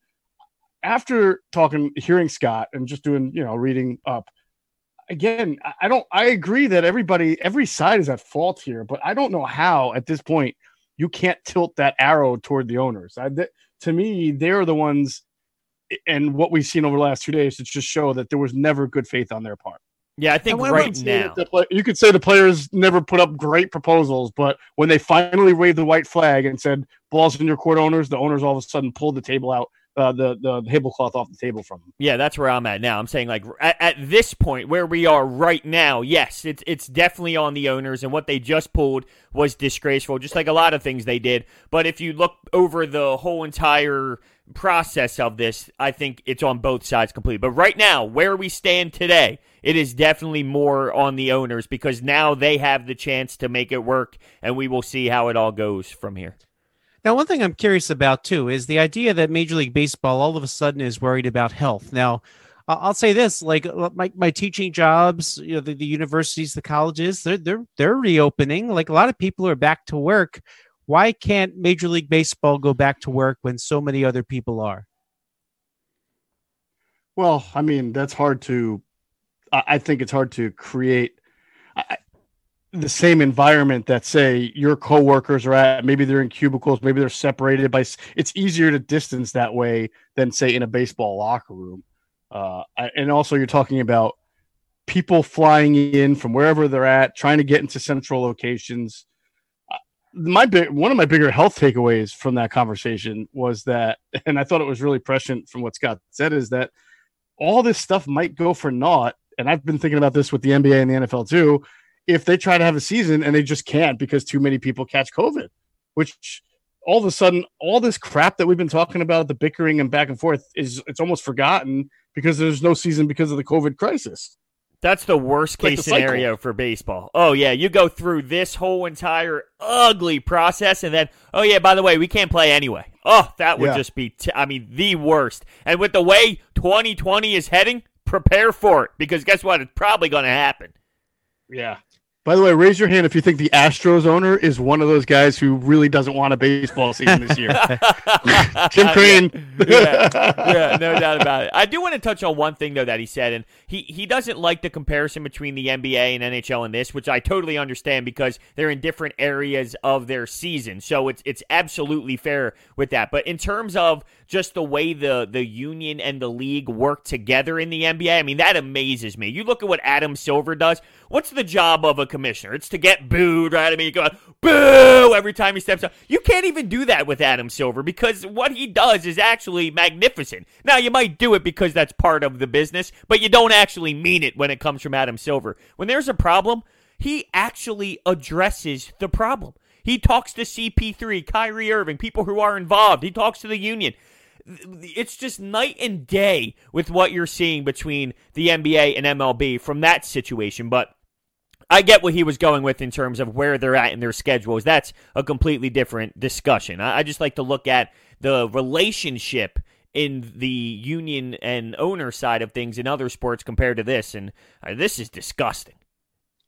after talking, hearing Scott, and just doing, you know, reading up, again, I don't. I agree that everybody, every side is at fault here, but I don't know how at this point you can't tilt that arrow toward the owners. I, th- to me, they're the ones, and what we've seen over the last two days to just show that there was never good faith on their part. Yeah, I think right now play- you could say the players never put up great proposals, but when they finally waved the white flag and said "balls in your court, owners," the owners all of a sudden pulled the table out uh, the the tablecloth off the table from them. Yeah, that's where I'm at now. I'm saying like at, at, this point where we are right now, yes, it's it's definitely on the owners and what they just pulled was disgraceful, just like a lot of things they did. But if you look over the whole entire process of this, I think it's on both sides completely. But right now, where we stand today, it is definitely more on the owners because now they have the chance to make it work and we will see how it all goes from here. Now, one thing I'm curious about too is the idea that Major League Baseball all of a sudden is worried about health. Now, I'll say this: like uh, my, my teaching jobs, you know, the, the universities, the colleges, they're they're they're reopening. Like a lot of people are back to work. Why can't Major League Baseball go back to work when so many other people are? Well, I mean, that's hard to. I think it's hard to create. The same environment that say your coworkers are at maybe they're in cubicles maybe they're separated by it's easier to distance that way than say in a baseball locker room uh, and also you're talking about people flying in from wherever they're at trying to get into central locations my big one of my bigger health takeaways from that conversation was that and i thought it was really prescient from what scott said is that all this stuff might go for naught and i've been thinking about this with the nba and the nfl too if they try to have a season and they just can't because too many people catch COVID, which all of a sudden all this crap that we've been talking about, the bickering and back and forth, is it's almost forgotten because there's no season because of the COVID crisis. That's the worst case like the scenario cycle. for baseball. Oh yeah, you go through this whole entire ugly process, and then oh yeah, by the way, we can't play anyway. Oh, that would yeah. just be, t- I mean, the worst. And with the way 2020 is heading, prepare for it because guess what? It's probably going to happen. Yeah, by the way, raise your hand if you think the Astros owner is one of those guys who really doesn't want a baseball season this year. Jim Crane. yeah, yeah, no doubt about it. I do want to touch on one thing though that he said, and he he doesn't like the comparison between the NBA and NHL in this, which I totally understand because they're in different areas of their season. So it's it's absolutely fair with that. But in terms of just the way the the union and the league work together in the NBA, I mean that amazes me. You look at what Adam Silver does. What's the job of a commissioner? It's to get booed, right? I mean, you go, boo, every time he steps up. You can't even do that with Adam Silver because what he does is actually magnificent. Now, you might do it because that's part of the business, but you don't actually mean it when it comes from Adam Silver. When there's a problem, he actually addresses the problem. He talks to CP3, Kyrie Irving, people who are involved. He talks to the union it's just night and day with what you're seeing between the NBA and MLB from that situation. But I get what he was going with in terms of where they're at in their schedules. That's a completely different discussion. I, I just like to look at the relationship in the union and owner side of things in other sports compared to this, and uh, this is disgusting.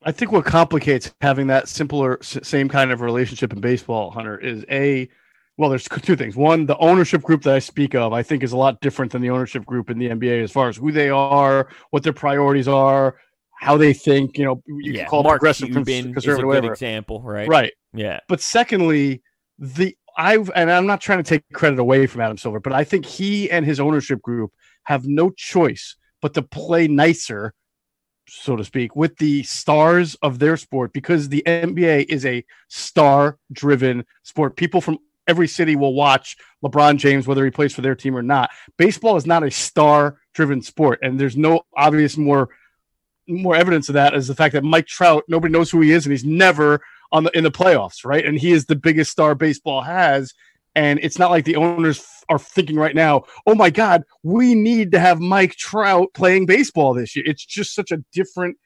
I think what complicates having that simpler, same kind of relationship in baseball, Hunter, is a well, there's two things. One, the ownership group that I speak of, I think, is a lot different than the ownership group in the NBA as far as who they are, what their priorities are, how they think. You know, you yeah, can call Mark progressive, Cuban conservative, good example, right? Right. Yeah. But secondly, the I've and I'm not trying to take credit away from Adam Silver, but I think he and his ownership group have no choice but to play nicer, so to speak, with the stars of their sport because the NBA is a star-driven sport. People from every city will watch LeBron James, whether he plays for their team or not. Baseball is not a star-driven sport, and there's no obvious more more evidence of that is the fact that Mike Trout, nobody knows who he is, and he's never on the in the playoffs, right? And he is the biggest star baseball has. And it's not like the owners are thinking right now, oh my God, we need to have Mike Trout playing baseball this year. It's just such a different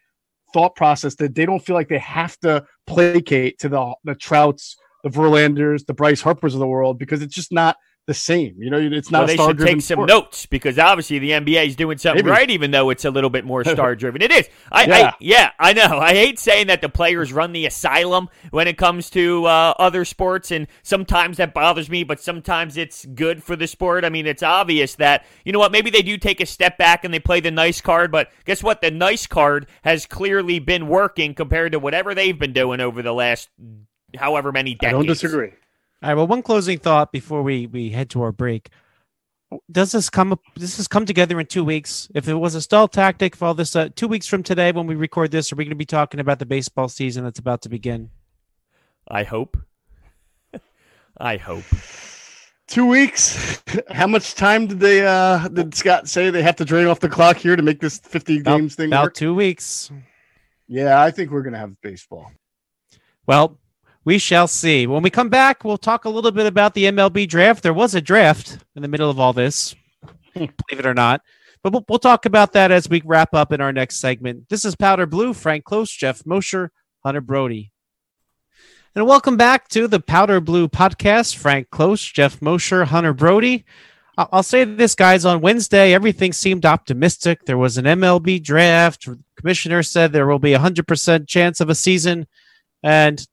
thought process that they don't feel like they have to placate to the the Trouts, the Verlanders, the Bryce Harpers of the world because it's just not the same. You know, it's not. Well, they should take some notes because obviously the NBA is doing something Maybe. right, even though it's a little bit more star driven. it is. I yeah. I yeah, I know. I hate saying that the players run the asylum when it comes to uh, other sports, and sometimes that bothers me. But sometimes it's good for the sport. I mean, it's obvious that you know what? Maybe they do take a step back and they play the nice card, but guess what? The nice card has clearly been working compared to whatever they've been doing over the last however many decades. I don't disagree. All right. Well, one closing thought before we we head to our break. Does this come? Does this has come together in two weeks? If it was a stall tactic for all this, uh, two weeks from today when we record this, are we going to be talking about the baseball season that's about to begin? I hope. I hope. Two weeks. How much time did they? uh Did Scott say they have to drain off the clock here to make this fifty About- games thing About work? two weeks. Yeah, I think we're gonna have baseball. Well, we shall see. When we come back, we'll talk a little bit about the MLB draft. There was a draft in the middle of all this, believe it or not. But we'll, we'll talk about that as we wrap up in our next segment. This is Powder Blue, Frank Klose, Geoff Mosher, Hunter Brody. And welcome back to the Powder Blue podcast. Frank Klose, Geoff Mosher, Hunter Brody. I'll say this, guys. On Wednesday, everything seemed optimistic. There was an MLB draft. The commissioner said there will be a 100% chance of a season. And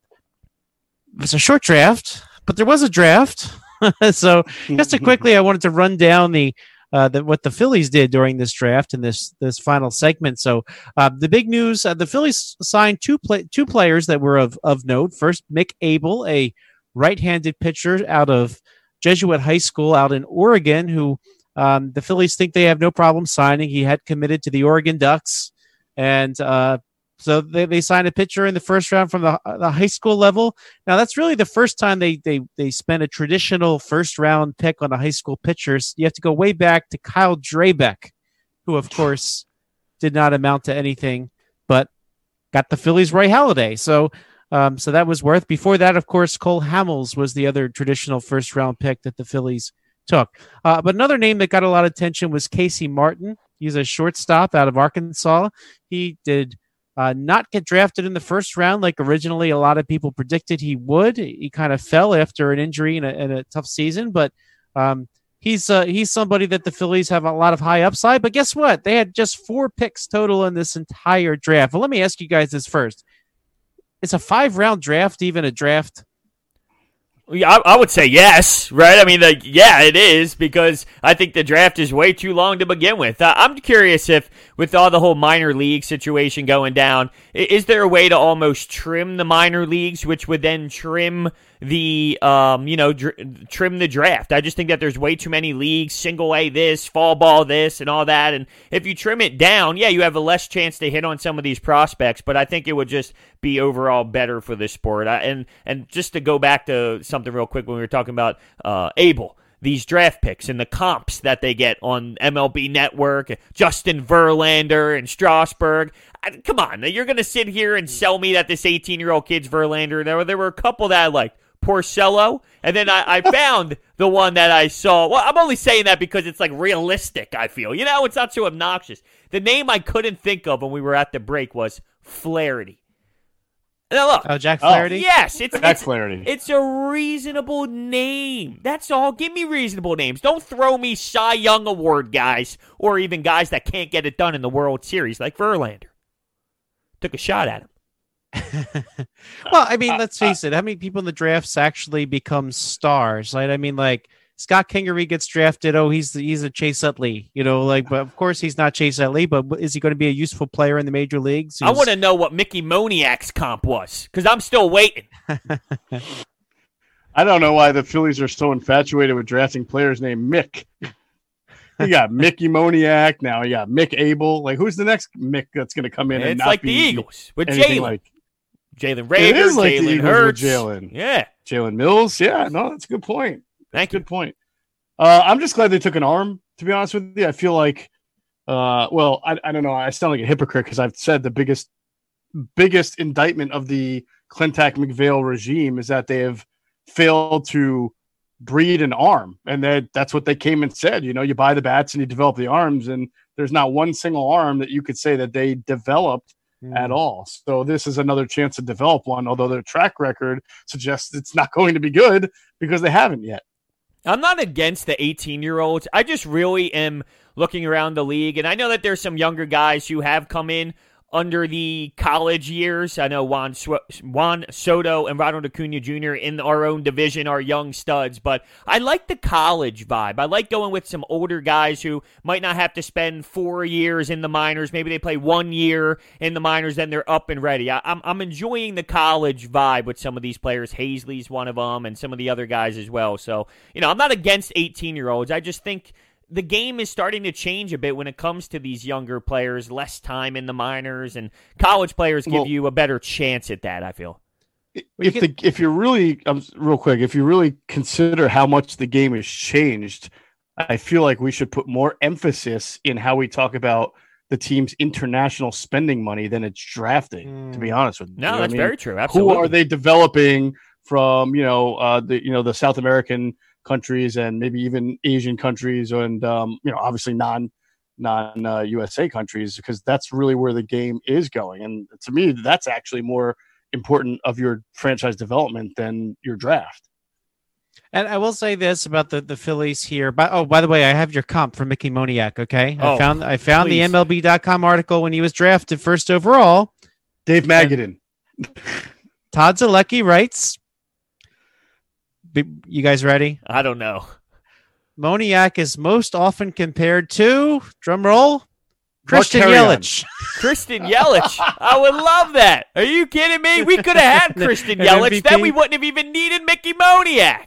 it's a short draft, but there was a draft. so just to quickly, I wanted to run down the, uh, the what the Phillies did during this draft in this this final segment. So uh, the big news: uh, the Phillies signed two play, two players that were of of note. First, Mick Abel, a right-handed pitcher out of Jesuit High School out in Oregon, who um, the Phillies think they have no problem signing. He had committed to the Oregon Ducks, and uh, so they, they signed a pitcher in the first round from the, the high school level. Now that's really the first time they they they spent a traditional first round pick on a high school pitcher. You have to go way back to Kyle Drabek, who of course did not amount to anything, but got the Phillies Roy Halladay. So um, so that was worth. Before that, of course, Cole Hamels was the other traditional first round pick that the Phillies took. Uh, but another name that got a lot of attention was Casey Martin. He's a shortstop out of Arkansas. He did uh, not get drafted in the first round like originally a lot of people predicted he would. He kind of fell after an injury and a, a tough season, but um, he's uh, he's somebody that the Phillies have a lot of high upside. But guess what? They had just four picks total in this entire draft. Well, let me ask you guys this first: Is a five round draft even a draft? I, I would say yes, right? I mean, like, yeah, it is because I think the draft is way too long to begin with. Uh, I'm curious if, with all the whole minor league situation going down, is there a way to almost trim the minor leagues, which would then trim the, um, you know, dr- trim the draft? I just think that there's way too many leagues, single A this, fall ball this, and all that. And if you trim it down, yeah, you have a less chance to hit on some of these prospects. But I think it would just be overall better for the sport. I, and and just to go back to something real quick when we were talking about uh, Abel. These draft picks and the comps that they get on MLB Network, Justin Verlander and Strasburg. I, come on, you're going to sit here and sell me that this 18 year old kid's Verlander. There were, there were a couple that I liked. Porcello, and then I, I found the one that I saw. Well, I'm only saying that because it's like realistic. I feel, you know, it's not so obnoxious. The name I couldn't think of when we were at the break was Flaherty. Now look, Oh, Jack Oh. Flaherty. yes, it's Jack it's, Flaherty. it's a reasonable name. That's all. Give me reasonable names. Don't throw me Cy Young Award guys or even guys that can't get it done in the World Series like Verlander. Took a shot at him. well, I mean, uh, let's uh, face it. How many people in the drafts actually become stars? Right? I mean, like Scott Kingery gets drafted. Oh, he's he's a Chase Utley. You know, like, but of course he's not Chase Utley. But is he going to be a useful player in the major leagues? I want to know what Mickey Moniak's comp was because I'm still waiting. I don't know why the Phillies are so infatuated with drafting players named Mick. You got Mickey Moniak now. You got Mick Abel. Like, who's the next Mick that's going to come in? and It's not like the Eagles with anything Jalen, Like Jalen It Reagor, is like the Jalen Eagles Hurts. Jalen. Yeah, Jalen Mills. Yeah, no, that's a good point. thank you. Good point. Uh, I'm just glad they took an arm. To be honest with you, I feel like, uh, well, I, I don't know. I sound like a hypocrite because I've said the biggest, biggest indictment of the Klentak MacPhail regime is that they have failed to breed an arm, and that that's what they came and said. You know, you buy the bats and you develop the arms, and there's not one single arm that you could say that they developed Hmm. at all. So this is another chance to develop one, although their track record suggests it's not going to be good because they haven't yet. I'm not against the 18 year olds. I just really am looking around the league, and I know that there's some younger guys who have come in under the college years. I know Juan, Juan Soto and Ronald Acuna Jr. in our own division are young studs, but I like the college vibe. I like going with some older guys who might not have to spend four years in the minors. Maybe they play one year in the minors, then they're up and ready. I, I'm, I'm enjoying the college vibe with some of these players. Haseley's one of them, and some of the other guys as well. So, you know, I'm not against 18 year olds. I just think the game is starting to change a bit when it comes to these younger players, less time in the minors, and college players give Well- you a better chance at that, I feel. if the if you're really um, real quick, if you really consider how much the game has changed, I feel like we should put more emphasis in how we talk about the team's international spending money than it's drafting. To be honest with you, No, You know that's I mean? very true. Absolutely. Who are they developing from? You know, uh, the you know the South American countries and maybe even Asian countries, and um, you know, obviously non non uh, USA countries, because that's really where the game is going. And to me, that's actually more important of your franchise development than your draft. And I will say this about the, the Phillies here. But oh, by the way, I have your comp for Mickey Moniak. Okay, I Oh, found I found please. the MLB.com article when he was drafted first overall. Dave Magadan. Todd Zolecki writes. Be- You guys ready? I don't know. Moniak is most often compared to drum roll Christian Yelich. Christian Yelich. I would love that. Are you kidding me? We could have had Christian An Yelich. Then we wouldn't have even needed Mickey Moniak.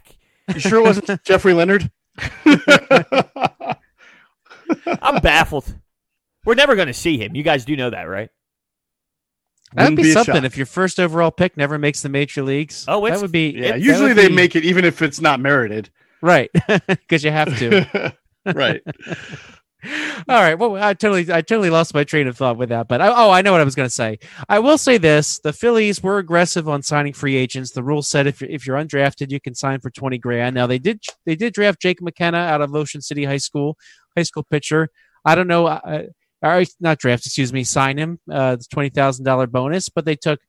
You sure it wasn't Jeffrey Leonard? I'm baffled. We're never going to see him. You guys do know that, right? That would Wouldn't be, something if your first overall pick never makes the major leagues. Oh, it's- that would be Yeah, that usually they be- make it even if it's not merited. right because you have to. right. All right. Well, I totally, I totally lost my train of thought with that. But I, oh, I know what I was going to say. I will say this: the Phillies were aggressive on signing free agents. The rule said if you're, if you're undrafted, you can sign for twenty grand. Now they did, they did draft Jake McKenna out of Ocean City High School, high school pitcher. I don't know, uh, or not draft, excuse me, sign him. Uh, the twenty thousand dollar bonus, but they took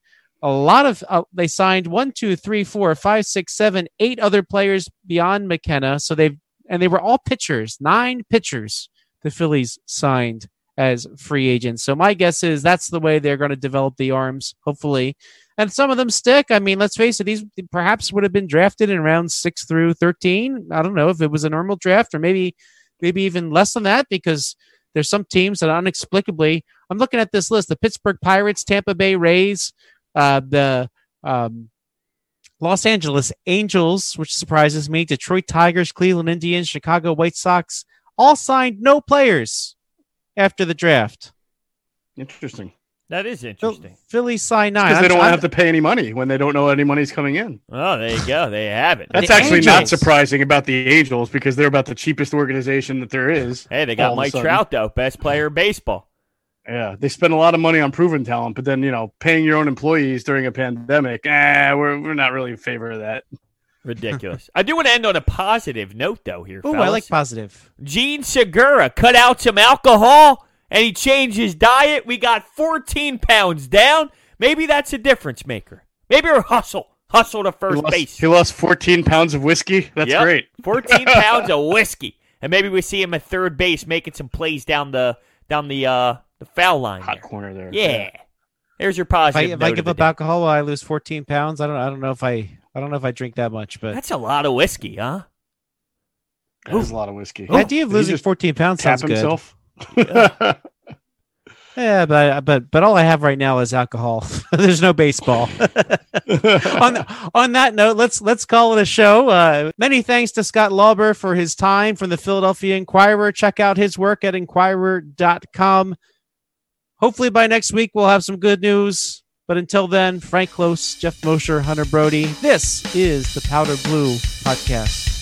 a lot of. Uh, they signed one, two, three, four, five, six, seven, eight other players beyond McKenna. So they've and they were all pitchers, nine pitchers the Phillies signed as free agents. So my guess is that's the way they're going to develop the arms, hopefully. And some of them stick. I mean, let's face it, these perhaps would have been drafted in rounds six through thirteen. I don't know if it was a normal draft or maybe maybe even less than that because there's some teams that inexplicably I'm looking at this list: the Pittsburgh Pirates, Tampa Bay Rays, uh, the um, Los Angeles Angels, which surprises me, Detroit Tigers, Cleveland Indians, Chicago White Sox, all signed no players after the draft. Interesting. That is Phil- interesting. Phillies signed nine. Because they don't want to I'm- have to pay any money when they don't know any money's coming in. Oh, there you go. They have it. That's The actually not surprising about the Angels because they're about the cheapest organization that there is. Hey, they got Mike. Trout though, best player in baseball. Yeah, they spend a lot of money on proven talent, but then you know, paying your own employees during a pandemic, eh, we're we're not really in favor of that. Ridiculous. I do want to end on a positive note though here, Ooh, I like positive. Jean Segura cut out some alcohol and he changed his diet. We got 14 pounds down. Maybe that's a difference maker. Maybe our hustle, hustle to He first lost, base. he lost 14 pounds of whiskey. That's Yep. great. 14 pounds of whiskey, and maybe we see him at third base making some plays down the down the uh the foul line. Hot there. corner there. Yeah. There's your If I, positive. if I give of the up day. alcohol while I lose 14 pounds, I don't I don't know if I I don't know if I drink that much, but That's a lot of whiskey, huh? That's a lot of whiskey. the idea of losing 14 pounds Tap sounds good. Yeah, but but but all I have right now is alcohol. There's no baseball. on on that note, let's let's call it a show. Uh, many thanks to Scott Lauber for his time from the Philadelphia Inquirer. Check out his work at inquirer.com. Hopefully by next week we'll have some good news. But until then, Frank Klose, Geoff Mosher, Hunter Brody. This is the Powder Blue Podcast.